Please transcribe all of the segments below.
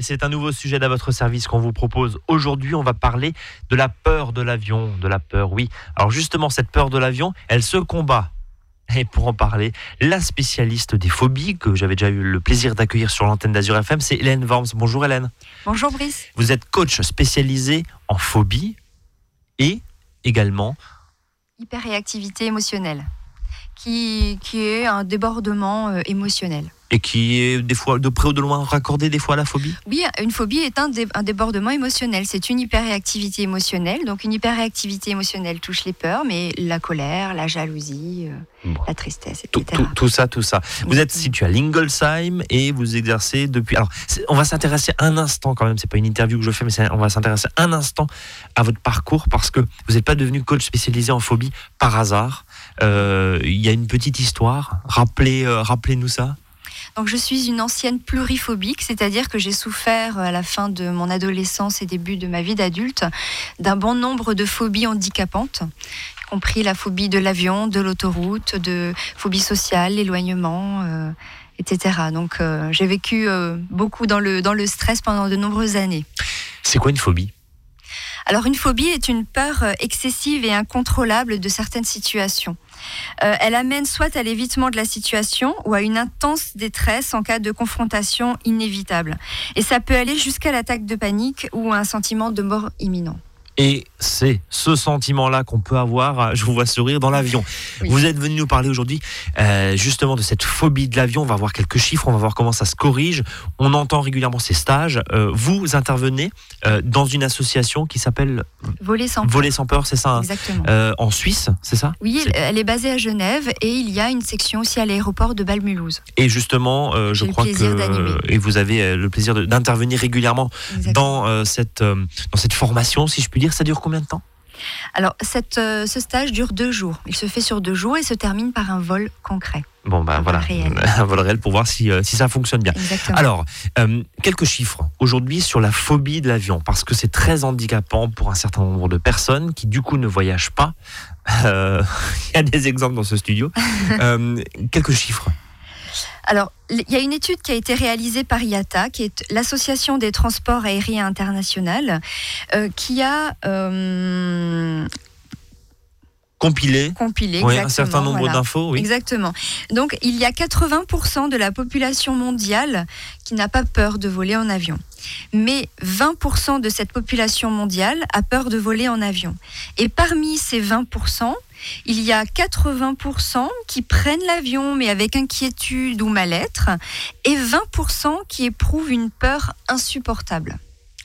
Et c'est un nouveau sujet à votre service qu'on vous propose. Aujourd'hui, on va parler de la peur de l'avion. De la peur, oui. Alors justement, cette peur de l'avion, elle se combat. Et pour en parler, la spécialiste des phobies, que j'avais déjà eu le plaisir d'accueillir sur l'antenne d'Azur FM, c'est Hélène Worms. Bonjour Hélène. Bonjour Brice. Vous êtes coach spécialisé en phobie et également hyperréactivité émotionnelle, qui, qui est un débordement euh, émotionnel. Et qui est des fois de près ou de loin raccordé des fois à la phobie? Oui, une phobie est un, dé- un débordement émotionnel. C'est une hyperréactivité émotionnelle. Donc une hyperréactivité émotionnelle touche les peurs, mais la colère, la jalousie, euh, Bon. la tristesse, etc. tout- tout ça, tout ça. Vous êtes situé à Lingolsheim et vous exercez depuis. Alors, on va s'intéresser un instant quand même. C'est pas une interview que je fais, mais on va s'intéresser un instant à votre parcours parce que vous n'êtes pas devenu coach spécialisé en phobie par hasard. Euh, Il y a une petite histoire. Rappelez, euh, rappelez-nous ça. Donc je suis une ancienne pluriphobique, c'est-à-dire que j'ai souffert à la fin de mon adolescence et début de ma vie d'adulte d'un bon nombre de phobies handicapantes, y compris la phobie de l'avion, de l'autoroute, de phobie sociale, l'éloignement, euh, etc. Donc euh, j'ai vécu euh, beaucoup dans le, dans le stress pendant de nombreuses années. C'est quoi une phobie? Alors une phobie est une peur excessive et incontrôlable de certaines situations. Euh, elle amène soit à l'évitement de la situation ou à une intense détresse en cas de confrontation inévitable. Et ça peut aller jusqu'à l'attaque de panique ou un sentiment de mort imminent. Et c'est ce sentiment-là qu'on peut avoir, euh, je vous vois sourire, dans l'avion. Oui. Vous êtes venu nous parler aujourd'hui euh, justement de cette phobie de l'avion. On va voir quelques chiffres, on va voir comment ça se corrige. On entend régulièrement ces stages. Euh, vous intervenez euh, dans une association qui s'appelle Voler sans peur. Voler sans peur, c'est ça hein Exactement. En Suisse, c'est ça oui, elle, est basée à Genève et il y a une section aussi à l'aéroport de Bâle-Mulhouse. Et justement, je crois que d'animer. et vous avez le plaisir d'intervenir régulièrement Exactement. dans cette dans cette formation, si je puis dire. Ça dure combien de temps? Alors cette, euh, ce stage dure deux jours. Il se fait sur deux jours et se termine par un vol concret. Bon, ben Un voilà, réel. un vol réel pour voir si euh, si ça fonctionne bien. Exactement. Alors, euh, quelques chiffres aujourd'hui sur la phobie de l'avion, parce que c'est très handicapant pour un certain nombre de personnes qui du coup ne voyagent pas. Il y a des exemples dans ce studio. Quelques chiffres. Alors, il y a une étude qui a été réalisée par IATA, qui est l'Association des transports aériens internationaux, euh, qui a euh, Compilés, compilé oui, un certain nombre voilà. d'infos, oui. Exactement. Donc, il y a 80% de la population mondiale qui n'a pas peur de voler en avion. Mais 20% de cette population mondiale a peur de voler en avion. Et parmi ces 20%, il y a 80% qui prennent l'avion mais avec inquiétude ou mal-être et 20% qui éprouvent une peur insupportable.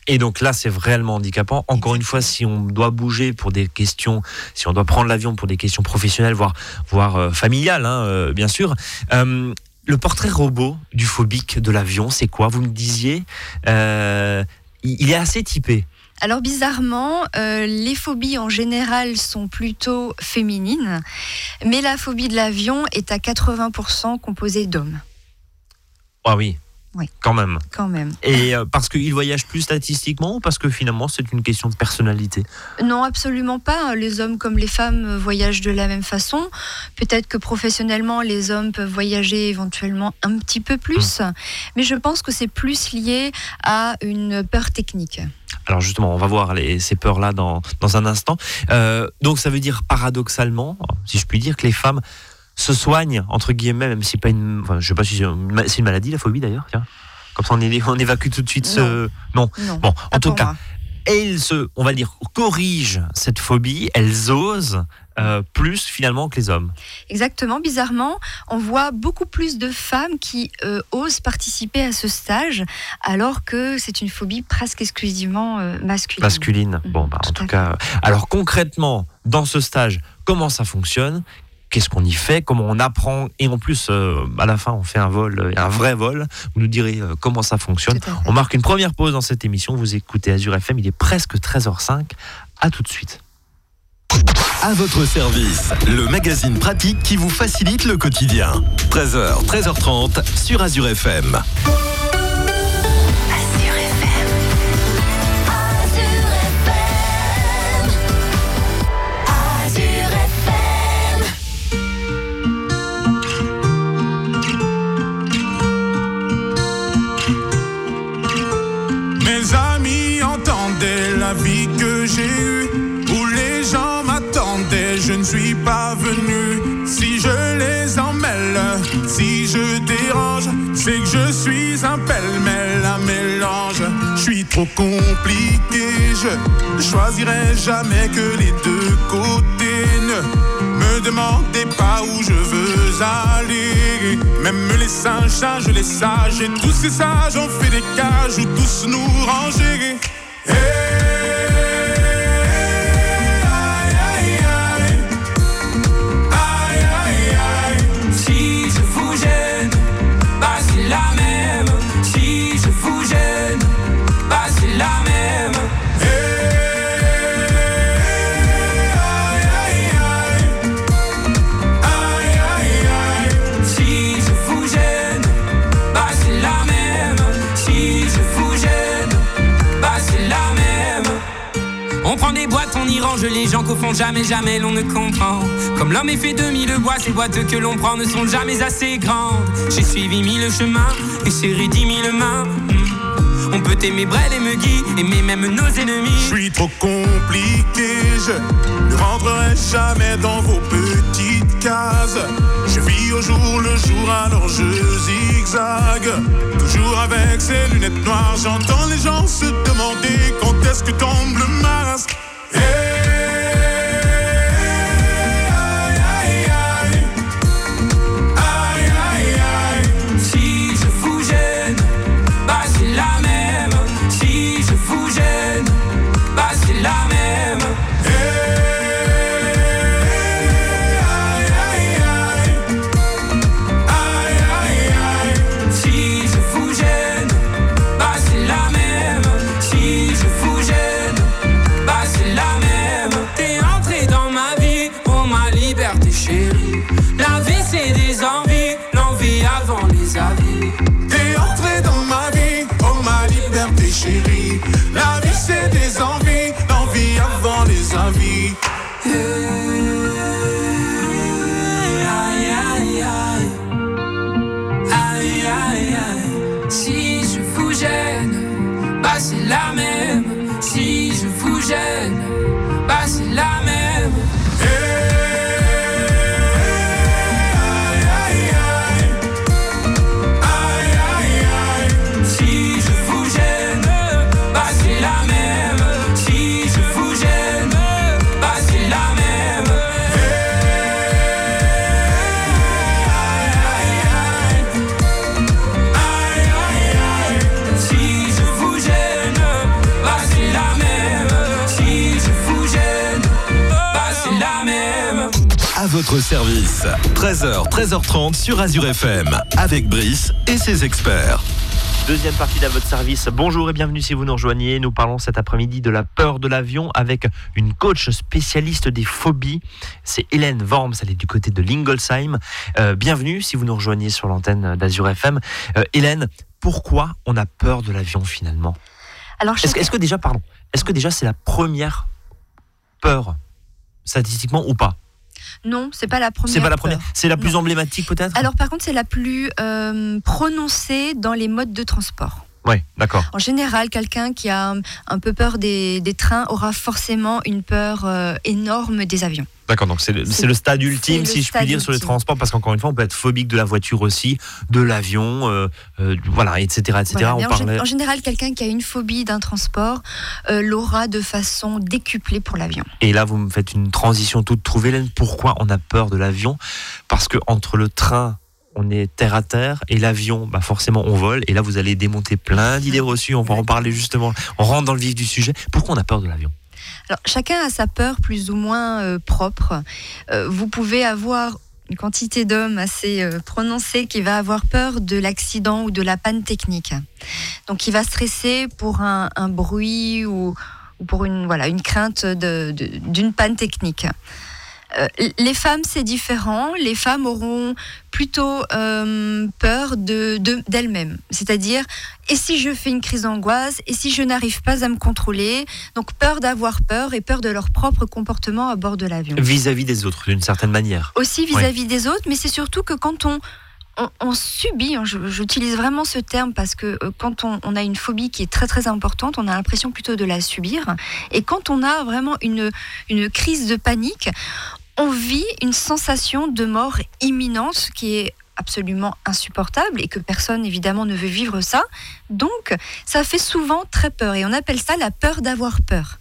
Et donc là, c'est réellement handicapant. Encore une fois, si on doit bouger pour des questions, si on doit prendre l'avion pour des questions professionnelles, voire, voire euh, familiales, hein, euh, bien sûr. Euh, le portrait robot du phobique de l'avion, c'est quoi? Vous me disiez, il est assez typé. Alors bizarrement, euh, les phobies en général sont plutôt féminines, mais la phobie de l'avion est à 80% composée d'hommes, Ah oui. Oui. Quand même. quand même. Et euh, parce qu'il voyage plus statistiquement ou parce que finalement c'est une question de personnalité? Non, absolument pas. Les hommes comme les femmes voyagent de la même façon. Peut-être que professionnellement, les hommes peuvent voyager éventuellement un petit peu plus, mais je pense que c'est plus lié à une peur technique. Alors justement, on va voir les- ces peurs-là dans, dans un instant. Euh, donc ça veut dire paradoxalement, si je puis dire, que les femmes se soignent, entre guillemets, même si pas une... Enfin, je sais pas si c'est une, ma- c'est une maladie, la phobie d'ailleurs, tiens. Comme ça, on, évacue tout de suite ce... Non. Non. Bon, en tout cas, elles se, on va dire, corrigent cette phobie, elles osent euh, plus finalement que les hommes. Exactement, bizarrement, on voit beaucoup plus de femmes qui euh, osent participer à ce stage, alors que c'est une phobie presque exclusivement euh, masculine. masculine. Mhm, Bon, bah, en tout cas, alors concrètement, dans ce stage, comment ça fonctionne? Qu'est-ce qu'on y fait Comment on apprend Et en plus, euh, à la fin, on fait un vol, euh, un vrai vol. Vous nous direz euh, comment ça fonctionne. On marque une première pause dans cette émission. Vous écoutez Azure FM. Il est presque 13h05. À tout de suite. À votre service, le magazine pratique qui vous facilite le quotidien. 13h, 13h30 sur Azure FM. Compliqué, je choisirai jamais que les deux côtés. Ne me demandez pas où je veux aller. Même les singes, singes, les sages, et tous ces sages ont fait des cages où tous nous ranger. Jamais, jamais l'on ne comprend. Comme l'homme est fait de mille bois, ces boîtes que l'on prend ne sont jamais assez grandes. J'ai suivi mille chemins et serré dix mille mains. Hmm. On peut aimer Brel et Megui, aimer même nos ennemis. Je suis trop compliqué, je ne rentrerai jamais dans vos petites cases. Je vis au jour le jour, alors je zigzag. Toujours avec ces lunettes noires, j'entends les gens se demander quand est-ce que tombe le masque. Votre service. 13h, 13h30 sur Azure FM, avec Brice et ses experts. Deuxième partie d'à votre service. Bonjour et bienvenue si vous nous rejoignez. Nous parlons cet après-midi de la peur de l'avion avec une coach spécialiste des phobies. C'est Hélène Worms, elle est du côté de Lingolsheim. Euh, bienvenue si vous nous rejoignez sur l'antenne d'Azure FM. Euh, Hélène, pourquoi on a peur de l'avion finalement? Alors, est-ce, est-ce que déjà, pardon, est-ce que déjà c'est la première peur statistiquement ou pas? Non, c'est pas la première. C'est pas la première. C'est la plus emblématique peut-être? Alors par contre, c'est la plus euh, prononcée dans les modes de transport. Oui, d'accord. En général, quelqu'un qui a un peu peur des, trains aura forcément une peur euh, énorme des avions. D'accord, donc c'est le, stade ultime, si je puis dire, sur les transports, parce qu'encore une fois, on peut être phobique de la voiture aussi, de l'avion, euh, euh, voilà, etc. etc. en, général, quelqu'un qui a une phobie d'un transport l'aura de façon décuplée pour l'avion. Et là, vous me faites une transition toute trouvée, Hélène. Pourquoi on a peur de l'avion? Parce que entre le train on est terre à terre et l'avion, bah forcément, on vole. Et là, vous allez démonter plein d'idées reçues. On va en parler justement. On rentre dans le vif du sujet. Pourquoi on a peur de l'avion? Alors, chacun a sa peur plus ou moins euh, propre. Euh, vous pouvez avoir une quantité d'hommes assez euh, prononcée qui va avoir peur de l'accident ou de la panne technique. Donc, il va stresser pour un, bruit ou, pour une, voilà, une crainte d'une panne technique. Euh, les femmes, c'est différent. Les femmes auront plutôt euh, peur de, d'elles-mêmes. C'est-à-dire, et si je fais une crise d'angoisse, et si je n'arrive pas à me contrôler, donc peur d'avoir peur et peur de leur propre comportement à bord de l'avion. Vis-à-vis des autres, d'une certaine manière. Aussi vis-à-vis des autres, mais c'est surtout que quand on on, subit, hein, j'utilise vraiment ce terme parce que euh, quand on, a une phobie qui est très très importante, on a l'impression plutôt de la subir. Et quand on a vraiment une, une crise de panique, on vit une sensation de mort imminente qui est absolument insupportable et que personne évidemment ne veut vivre ça. Donc ça fait souvent très peur et on appelle ça la peur d'avoir peur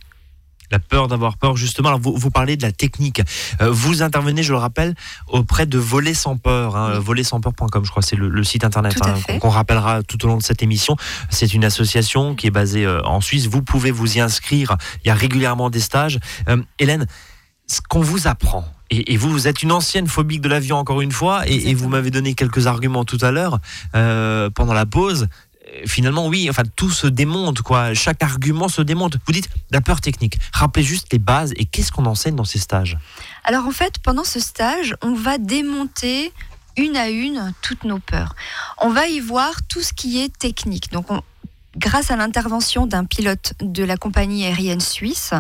la peur d'avoir peur, justement. Alors, vous, vous, parlez de la technique. Euh, vous intervenez, je le rappelle, auprès de Voler sans peur. Hein, sans peur.com, je crois, c'est le, site internet hein, qu'on rappellera tout au long de cette émission. C'est une association qui est basée euh, en Suisse. Vous pouvez vous y inscrire. Il y a régulièrement des stages. Euh, Hélène, ce qu'on vous apprend, et, vous, vous êtes une ancienne phobique de l'avion, encore une fois, et, et vous m'avez donné quelques arguments tout à l'heure pendant la pause finalement, oui, enfin, tout se démonte, quoi. Chaque argument se démonte. Vous dites la peur technique. Rappelez juste les bases et qu'est-ce qu'on enseigne dans ces stages? Alors, en fait, pendant ce stage, on va démonter une à une toutes nos peurs. On va y voir tout ce qui est technique. Donc, grâce à l'intervention d'un pilote de la compagnie aérienne suisse,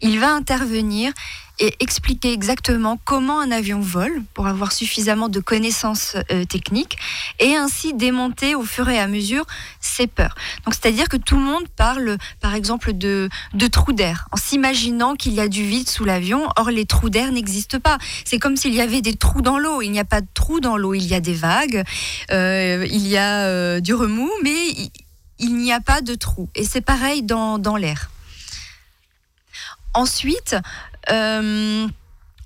il va intervenir et expliquer exactement comment un avion vole pour avoir suffisamment de connaissances euh, techniques et ainsi démonter au fur et à mesure ses peurs. Donc c'est-à-dire que tout le monde parle par exemple de, trous d'air en s'imaginant qu'il y a du vide sous l'avion, or les trous d'air n'existent pas. C'est comme s'il y avait des trous dans l'eau. Il n'y a pas de trous dans l'eau, il y a des vagues, euh, il y a euh, du remous, mais il, n'y a pas de trous. Et c'est pareil dans, dans l'air. Ensuite, euh,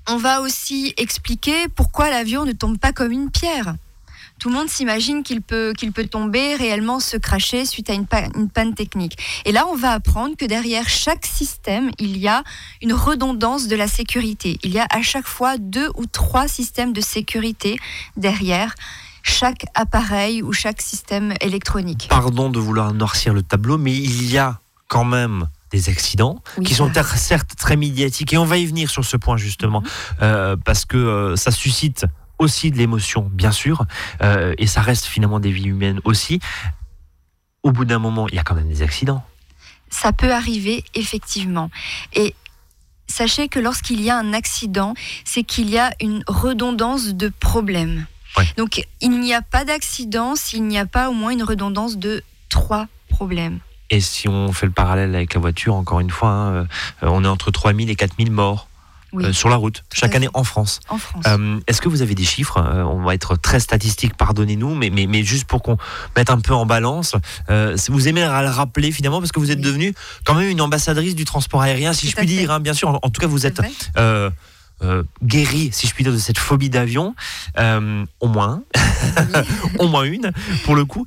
on va aussi expliquer pourquoi l'avion ne tombe pas comme une pierre. Tout le monde s'imagine qu'il peut, peut tomber, réellement se cracher suite à une, une, panne technique. Et là, on va apprendre que derrière chaque système, il y a une redondance de la sécurité. Il y a à chaque fois deux ou trois systèmes de sécurité derrière chaque appareil ou chaque système électronique. Pardon de vouloir noircir le tableau, mais il y a quand même des accidents qui sont certes très médiatiques et on va y venir sur ce point justement mhm. euh, parce que euh, ça suscite aussi de l'émotion bien sûr euh, et ça reste finalement des vies humaines aussi. Au bout d'un moment, il y a quand même des accidents. Ça peut arriver effectivement et sachez que lorsqu'il y a un accident, c'est qu'il y a une redondance de problèmes. Donc il n'y a pas d'accident s'il n'y a pas au moins une redondance de trois problèmes. Et si on fait le parallèle avec la voiture, encore une fois, hein, euh, on est entre 3000 et 4000 morts. Euh, sur la route, chaque année en France. En France. Euh, est-ce que vous avez des chiffres On va être très statistique, pardonnez-nous, mais, mais, mais juste pour qu'on mette un peu en balance. vous aimez le rappeler finalement, parce que vous êtes devenue quand même une ambassadrice du transport aérien, si je puis dire, hein, bien sûr. En, tout cas, vous êtes guérie, si je puis dire, de cette phobie d'avion, au moins, au moins une, pour le coup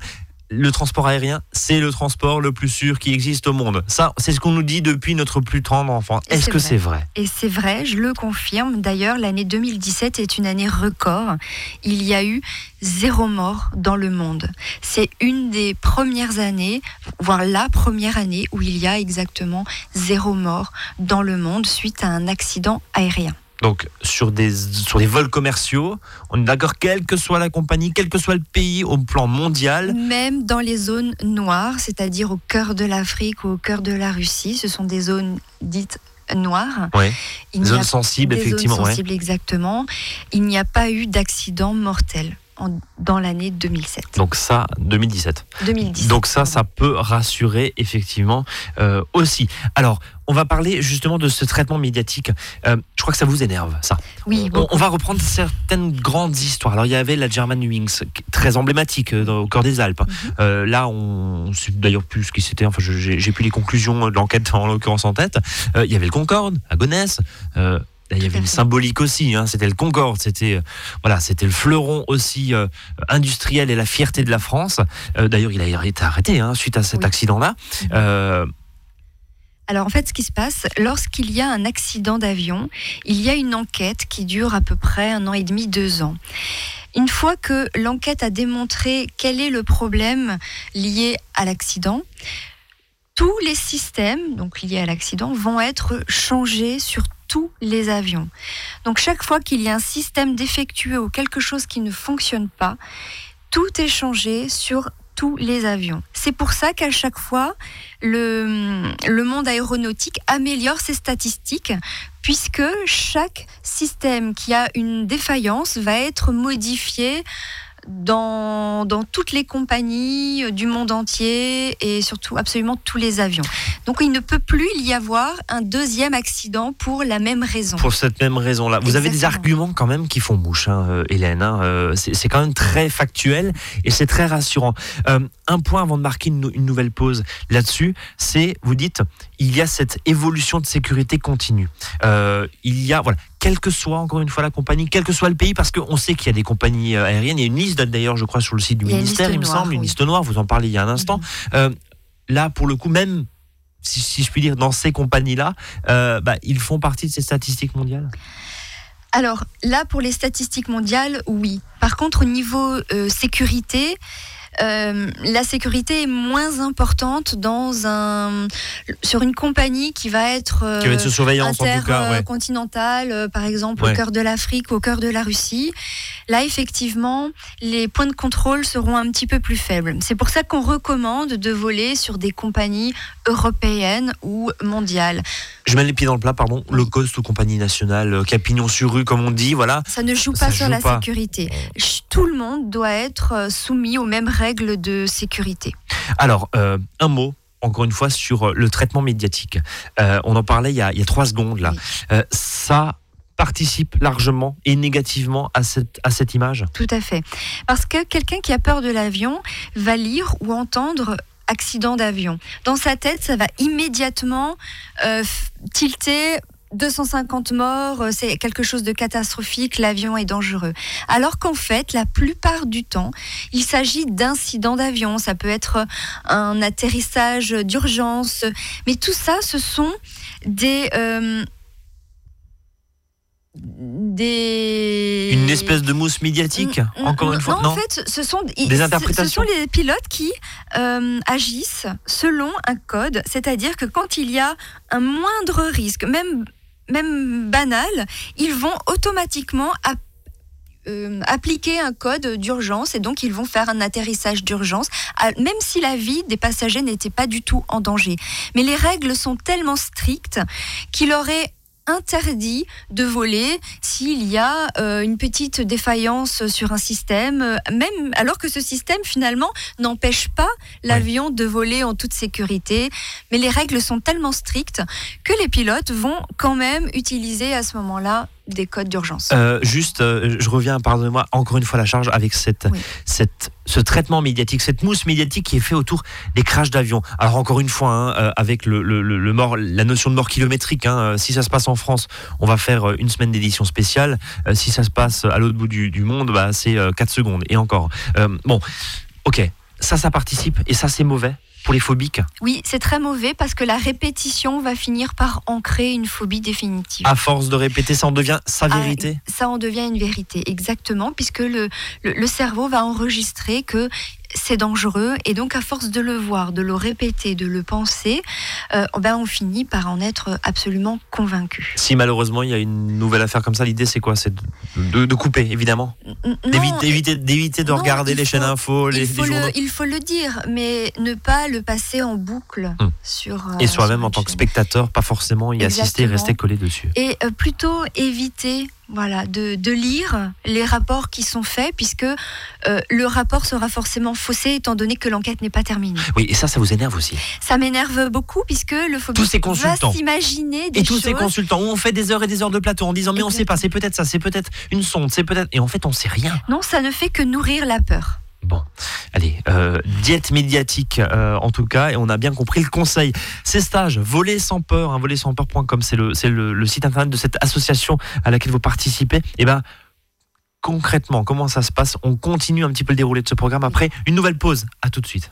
le transport aérien, c'est le transport le plus sûr qui existe au monde. Ça, c'est ce qu'on nous dit depuis notre plus tendre enfant. Est-ce que c'est vrai? Et c'est vrai, je le confirme. D'ailleurs, l'année 2017 est une année record. Il y a eu zéro mort dans le monde. C'est une des premières années, voire la première année où il y a exactement zéro mort dans le monde suite à un accident aérien. Donc sur des, sur des vols commerciaux, on est d'accord, quelle que soit la compagnie, quel que soit le pays au plan mondial. Même dans les zones noires, c'est-à-dire au cœur de l'Afrique ou au cœur de la Russie, ce sont des zones dites noires. Oui. Zones sensibles, effectivement. Zones sensibles, exactement. Il n'y a pas eu d'accident mortel dans l'année 2007. Donc ça, 2017. 2017. Donc ça, ça peut rassurer effectivement euh, aussi. Alors, on va parler justement de ce traitement médiatique. Euh, je crois que ça vous énerve, ça. Oui. On, va reprendre certaines grandes histoires. Alors, il y avait la German Wings, très emblématique euh, au cœur des Alpes. Mhm. là, on ne sait d'ailleurs plus ce qui c'était. Enfin, j'ai plus les conclusions de l'enquête en l'occurrence en tête. il y avait le Concorde à Gonesse il y avait une symbolique aussi. Hein. c'était le Concorde, c'était euh, voilà, c'était le fleuron aussi euh, industriel et la fierté de la France. Euh, d'ailleurs, il a été arrêté hein, suite à cet accident-là. Mhm. Alors en fait, ce qui se passe, lorsqu'il y a un accident d'avion, il y a une enquête qui dure à peu près un an et demi, deux ans. Une fois que l'enquête a démontré quel est le problème lié à l'accident, tous les systèmes donc liés à l'accident vont être changés sur tous les avions. Donc chaque fois qu'il y a un système défectueux ou quelque chose qui ne fonctionne pas, tout est changé sur tous les avions. C'est pour ça qu'à chaque fois, le, le monde aéronautique améliore ses statistiques puisque chaque système qui a une défaillance va être modifié dans, dans toutes les compagnies euh, du monde entier et surtout absolument tous les avions. Donc il ne peut plus y avoir un deuxième accident pour la même raison. Pour cette même raison-là. Vous avez des arguments quand même qui font bouche, hein, euh, Hélène. hein, euh, c'est quand même très factuel et c'est très rassurant. Euh, un point avant de marquer une, nou- une nouvelle pause là-dessus, c'est, vous dites, il y a cette évolution de sécurité continue. Euh, il y a, voilà, quelle que soit encore une fois la compagnie, quel que soit le pays, parce qu'on sait qu'il y a des compagnies aériennes. Il y a une liste d'ailleurs, je crois, sur le site du ministère, il me noire, semble, une liste noire. Vous en parlez il y a un instant. Euh, là, pour le coup, même si, si je puis dire, dans ces compagnies-là, euh, bah, ils font partie de ces statistiques mondiales? Alors là, pour les statistiques mondiales, oui. Par contre, au niveau euh, sécurité, euh, la sécurité est moins importante dans un, sur une compagnie qui va être, euh, qui va être cas. Ouais. intercontinentale, euh, par exemple Ouais. au cœur de l'Afrique, au cœur de la Russie. Là, effectivement, les points de contrôle seront un petit peu plus faibles. C'est pour ça qu'on recommande de voler sur des compagnies européennes ou mondiales. Je mets les pieds dans le plat, pardon. Low cost ou compagnie nationale, euh, capignon sur rue, comme on dit, voilà. Ça ne joue Ça pas sur joue la pas. sécurité. Tout le monde doit être soumis aux mêmes règles de sécurité. Alors, euh, un mot. Encore une fois, sur euh, le traitement médiatique. Euh, on en parlait il y a, il y a trois secondes là. Oui. Euh, ça participe largement et négativement à cette, à cette image? Tout à fait. Parce que quelqu'un qui a peur de l'avion va lire ou entendre accident d'avion. Dans sa tête, ça va immédiatement euh, tilter 250 morts, euh, c'est quelque chose de catastrophique, l'avion est dangereux. Alors qu'en fait, la plupart du temps, il s'agit d'incidents d'avion. Ça peut être un atterrissage d'urgence. Mais tout ça, ce sont des... euh, des Une espèce de mousse médiatique Encore une fois non, en fait, ce sont Des interprétations Ce sont les pilotes qui euh, agissent selon un code, c'est-à-dire que quand il y a un moindre risque, même même banal, ils vont automatiquement euh, appliquer un code d'urgence et donc ils vont faire un atterrissage d'urgence, même si la vie des passagers n'était pas du tout en danger. Mais les règles sont tellement strictes qu'il aurait interdit de voler s'il y a euh, une petite défaillance sur un système, euh, même alors que ce système finalement n'empêche pas l'avion de voler en toute sécurité. Mais les règles sont tellement strictes que les pilotes vont quand même utiliser à ce moment-là des codes d'urgence. Euh, juste, euh, je reviens, pardonnez-moi, encore une fois la charge avec cette, Oui. cette, ce traitement médiatique, cette mousse médiatique qui est fait autour des crashs d'avions. Alors encore une fois, hein, euh, avec le, le- le- mort, la notion de mort kilométrique, hein, si ça se passe en France, on va faire une semaine d'édition spéciale. Si ça se passe à l'autre bout du, du monde, bah, c'est 4 secondes. Et encore. Bon, ok, ça, ça participe et ça, c'est mauvais? Pour les phobiques. Oui, c'est très mauvais parce que la répétition va finir par ancrer une phobie définitive. À force de répéter, ça en devient sa Ah, vérité. ça en devient une vérité, exactement, puisque le, le, le cerveau va enregistrer que c'est dangereux, et donc à force de le voir, de le répéter, de le penser, euh, ben on finit par en être absolument convaincu. Si malheureusement il y a une nouvelle affaire comme ça, l'idée c'est quoi? C'est de, de couper, évidemment. D'éviter de non, regarder les faut- chaînes infos, les, il, faut les journaux. le, il faut le dire, mais ne pas le passer en boucle Hmm. sur. euh, Et soi-même en tant que spectateur, pas forcément y assister et rester collé dessus. Et euh, plutôt éviter voilà, de, de lire les rapports qui sont faits, puisque euh, le rapport sera forcément faussé, étant donné que l'enquête n'est pas terminée. Oui, et ça, ça vous énerve aussi. Ça m'énerve beaucoup, puisque le Tous ces phobiste va s'imaginer des Et tous choses. ces consultants où on fait des heures et des heures de plateau en disant mais on sait pas, c'est peut-être ça, c'est peut-être une sonde, c'est peut-être et en fait on sait rien. Non, ça ne fait que nourrir la peur. Bon, allez, euh, diète médiatique euh, en tout cas, et on a bien compris le conseil. Ces stages, voler sans peur, hein, voler sans peur.com, c'est le, le, site internet de cette association à laquelle vous participez. Et ben concrètement, comment ça se passe? On continue un petit peu le déroulé de ce programme après une nouvelle pause. À tout de suite.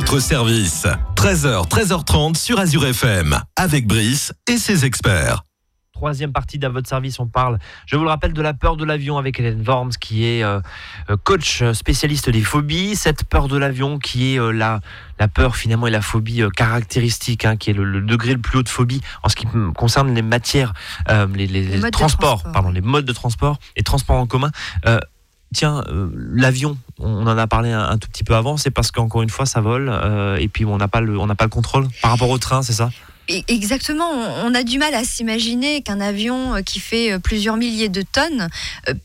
Votre service. 13h, 13h30 sur Azure FM. Avec Brice et ses experts. Troisième partie d'à votre service, on parle, je vous le rappelle, de la peur de l'avion avec Hélène Worms, qui est euh, euh, coach euh, spécialiste des phobies. Cette peur de l'avion qui est euh, la, la peur finalement et la phobie euh, caractéristique, hein, qui est le, le degré le plus haut de phobie en ce qui concerne les matières, euh, les, transports, transport. pardon, les modes de transport et transports en commun. Tiens, euh, l'avion, on en a parlé un, un tout petit peu avant, c'est parce qu'encore une fois, ça vole euh, et puis on n'a pas le, on pas le contrôle par rapport au train, c'est ça? Et- Exactement, on a du mal à s'imaginer qu'un avion euh, qui fait plusieurs milliers de tonnes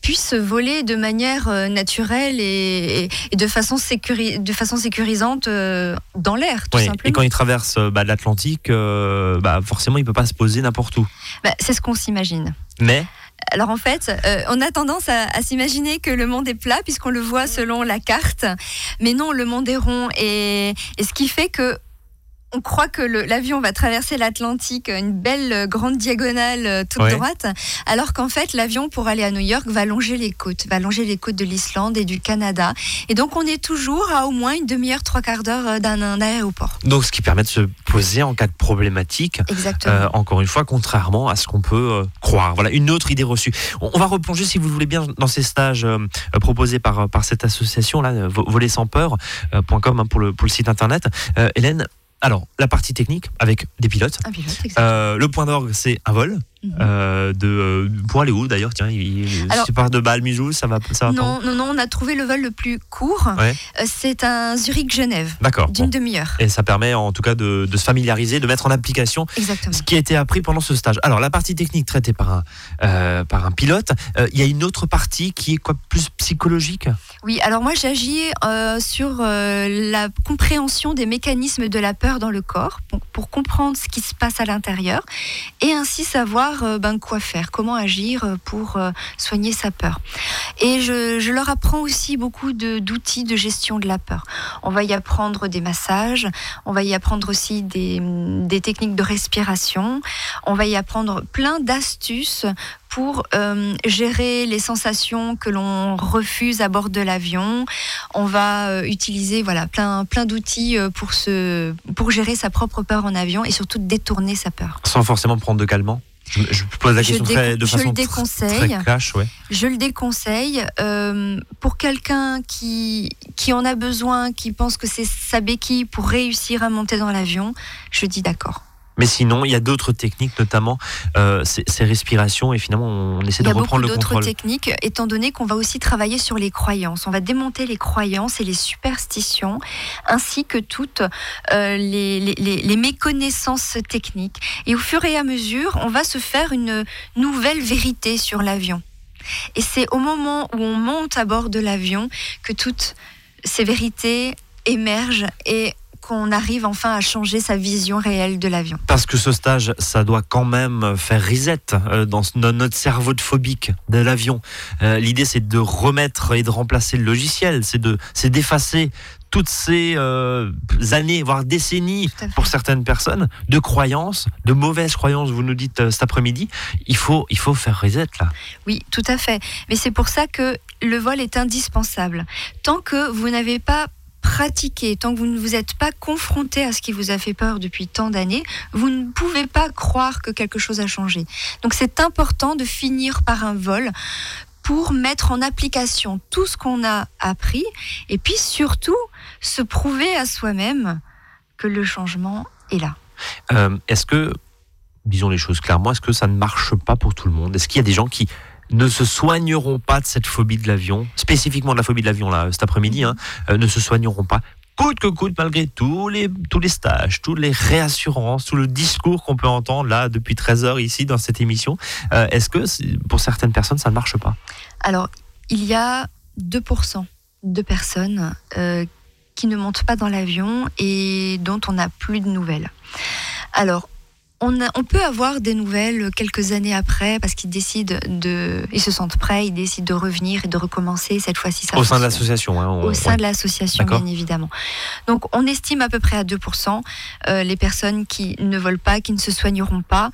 puisse voler de manière naturelle et, de, façon sécuri- de façon sécurisante dans l'air, tout Oui, simplement. Et quand il traverse bah, l'Atlantique, euh, bah, forcément, il peut pas se poser n'importe où. Bah, C'est ce qu'on s'imagine. Mais Alors en fait, euh, on a tendance à, s'imaginer que le monde est plat puisqu'on le voit selon la carte, mais non, le monde est rond. Et ce qui fait que on croit que l'avion va traverser l'Atlantique, une belle euh, grande diagonale euh, toute Ouais. droite, alors qu'en fait l'avion pour aller à New York va longer les côtes, va longer les côtes de l'Islande et du Canada, et donc on est toujours à au moins une demi-heure, trois quarts d'heure euh, d'un aéroport. donc, ce qui permet de se poser en cas de problématique. Exactement. euh, encore une fois, contrairement à ce qu'on peut euh, croire. Voilà, une autre idée reçue. On, on va replonger, si vous le voulez bien, dans ces stages euh, euh, proposés par, par cette association, là, vo- voler sans peur.com hein, pour, le, pour le site internet. Euh, Hélène, alors, la partie technique avec des pilotes. Un pilote, exactement. Euh, le point d'orgue, c'est un vol. Euh, de, euh, pour aller où d'ailleurs Tiens, il, Alors- si tu pars de Bâle-Mulhouse, ça va, ça va Non, non, non, on a trouvé le vol le plus court. Ouais. Euh, C'est un Zurich-Genève D'accord. d'une bon. demi-heure. Et ça permet en tout cas de, de se familiariser, de mettre en application Exactement. ce qui a été appris pendant ce stage. Alors la partie technique traitée par un, euh, par un pilote, il y a une autre partie qui est quoi plus psychologique? Oui, alors moi j'agis sur la compréhension des mécanismes de la peur dans le corps pour, pour comprendre ce qui se passe à l'intérieur et ainsi savoir euh, ben, quoi faire, comment agir euh, pour euh, soigner sa peur. Et je, leur apprends aussi beaucoup d'outils de gestion de la peur. On va y apprendre des massages, on va y apprendre aussi des, des techniques de respiration, on va y apprendre plein d'astuces pour gérer les sensations que l'on refuse à bord de l'avion. On va utiliser voilà plein plein d'outils pour pour gérer sa propre peur en avion et surtout détourner sa peur. sans forcément prendre de calmant je, pose la question le très, de façon très ouais. Je le déconseille euh, pour quelqu'un qui qui en a besoin, qui pense que c'est sa béquille pour réussir à monter dans l'avion. Je dis d'accord. Mais sinon, il y a d'autres techniques, notamment euh, ces, ces respirations, et finalement, on essaie Il y de a beaucoup reprendre le d'autres contrôle. techniques, étant donné qu'on va aussi travailler sur les croyances. On va démonter les croyances et les superstitions, ainsi que toutes euh, les, les- les- les méconnaissances techniques. Et au fur et à mesure, on va se faire une nouvelle vérité sur l'avion. Et c'est au moment où on monte à bord de l'avion que toutes ces vérités émergent et qu'on arrive enfin à changer sa vision réelle de l'avion. Parce que ce stage, ça doit quand même faire reset euh, dans, notre cerveau de phobique de l'avion. Euh, L'idée, c'est de remettre et de remplacer le logiciel, c'est de, c'est d'effacer toutes ces euh, années, voire décennies, pour certaines personnes, de croyances, de mauvaises croyances. Vous nous dites euh, cet après-midi, il faut, il faut faire reset là. Oui, tout à fait. Mais c'est pour ça que le vol est indispensable. Tant que vous n'avez pas pratiqué, tant que vous ne vous êtes pas confronté à ce qui vous a fait peur depuis tant d'années, vous ne pouvez pas croire que quelque chose a changé. Donc c'est important de finir par un vol pour mettre en application tout ce qu'on a appris et puis surtout se prouver à soi-même que le changement est là. Euh, est-ce que, disons les choses clairement, est-ce que ça ne marche pas pour tout le monde? Est-ce qu'il y a des gens qui ne se soigneront pas de cette phobie de l'avion, spécifiquement de la phobie de l'avion là cet après-midi, hein, euh, ne se soigneront pas coûte que coûte malgré tous les, tous les stages, toutes les réassurances, tout le discours qu'on peut entendre là depuis 13 heures ici dans cette émission. Euh, Est-ce que pour certaines personnes ça ne marche pas? Alors, il y a 2% de personnes euh, qui ne montent pas dans l'avion et dont on n'a plus de nouvelles. Alors, on, a- on peut avoir des nouvelles quelques années après parce qu'ils décident de, ils se sentent prêts, ils décident de revenir et de recommencer. Cette fois-ci, Au sein de l'association hein, Au sein ouais. de l'association, bien évidemment. Donc, on estime à peu près à 2% euh, les personnes qui ne volent pas, qui ne se soigneront pas.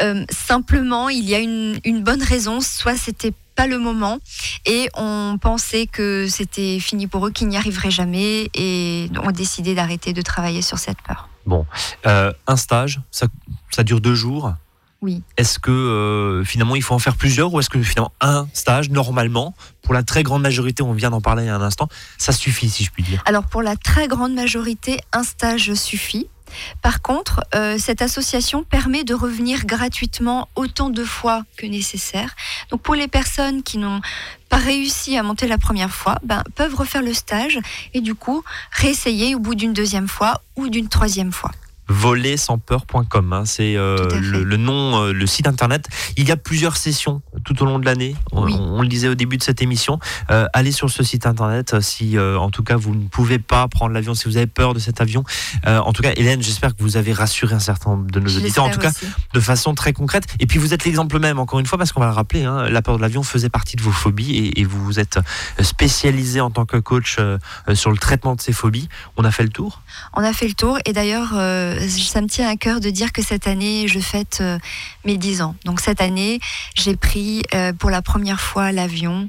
Euh, simplement, il y a une, une bonne raison. Soit c'était pas le moment et on pensait que c'était fini pour eux, qu'ils n'y arriveraient jamais et ont décidé d'arrêter de travailler sur cette peur. Euh, un stage, ça, ça dure deux jours. Oui. Est-ce que euh, finalement il faut en faire plusieurs ou est-ce que finalement un stage, normalement, pour la très grande majorité, on vient d'en parler il y a un instant, ça suffit si je puis dire? Alors pour la très grande majorité, un stage suffit. Par contre, euh, cette association permet de revenir gratuitement autant de fois que nécessaire. Donc pour les personnes qui n'ont pas réussi à monter la première fois, ben, peuvent refaire le stage et du coup réessayer au bout d'une deuxième fois ou d'une troisième fois. voler-sans-peur.com, hein, c'est euh, le, le nom, euh, le site internet. Il y a plusieurs sessions tout au long de l'année. On, Oui. on le disait au début de cette émission. Euh, allez sur ce site internet euh, si, en tout cas, vous ne pouvez pas prendre l'avion, si vous avez peur de cet avion. En tout cas, Hélène, j'espère que vous avez rassuré un certain nombre de nos auditeurs. En tout cas, de façon très concrète. Et puis vous êtes l'exemple même, encore une fois, parce qu'on va le rappeler, hein, la peur de l'avion faisait partie de vos phobies et, et vous vous êtes spécialisé en tant que coach sur le traitement de ces phobies. On a fait le tour? On a fait le tour et d'ailleurs, euh, ça me tient à cœur de dire que cette année, je fête euh, mes 10 ans. Donc cette année, j'ai pris euh, pour la première fois l'avion.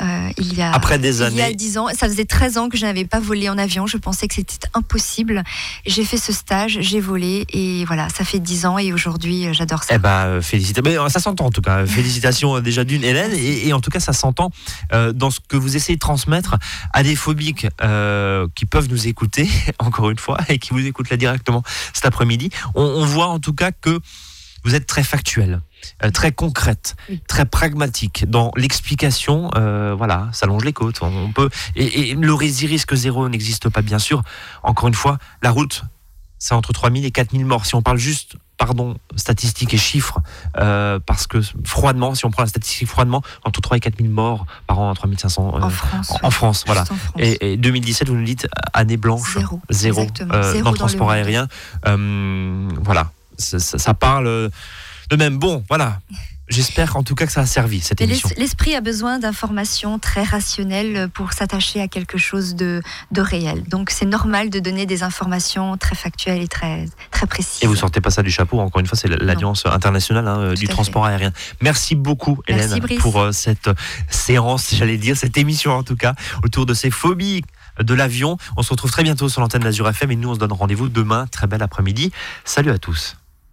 il y a Après des Il y a années. 10 ans, ça faisait 13 ans que je n'avais pas volé en avion. Je pensais que c'était impossible. J'ai fait ce stage, j'ai volé et voilà, ça fait 10 ans et aujourd'hui, j'adore ça. Eh ben, félicitations. Ça s'entend en tout cas. Félicitations déjà d'une Hélène. Et, et en tout cas, ça s'entend dans ce que vous essayez de transmettre à des phobiques qui peuvent nous écouter, encore une fois, et qui vous écoutent là directement cet après-midi. On, on voit en tout cas que vous êtes très factuel. euh, très concrète, très pragmatique dans l'explication. euh, voilà, ça longe les côtes. On, peut et, et le ris- risque zéro n'existe pas, bien sûr. Encore une fois, la route, c'est entre 3000 et 4000 morts. Si on parle juste, pardon, statistiques et chiffres, euh, parce que froidement, si on prend la statistique froidement, entre 3 et 4000 morts par an, 3500 euh, en France. en, en France, voilà. En France. Et, et 2017, vous nous dites année blanche, Zéro, euh, Zéro dans le transport aérien. Voilà, ça, ça- ça parle de même. Bon, voilà. J'espère en tout cas que ça a servi cette émission. l'es- l'esprit a besoin d'informations très rationnelles pour s'attacher à quelque chose de, de réel. Donc c'est normal de donner des informations très factuelles et très, très précises. Et vous sortez pas ça du chapeau, encore une fois, c'est l'Alliance internationale hein, Tout du transport aérien. Merci beaucoup, Hélène, pour euh, cette séance, j'allais dire, cette émission en tout cas, autour de ces phobies de l'avion. On se retrouve très bientôt sur l'antenne d'Azur FM et nous, on se donne rendez-vous demain. Très bel après-midi. Salut à tous.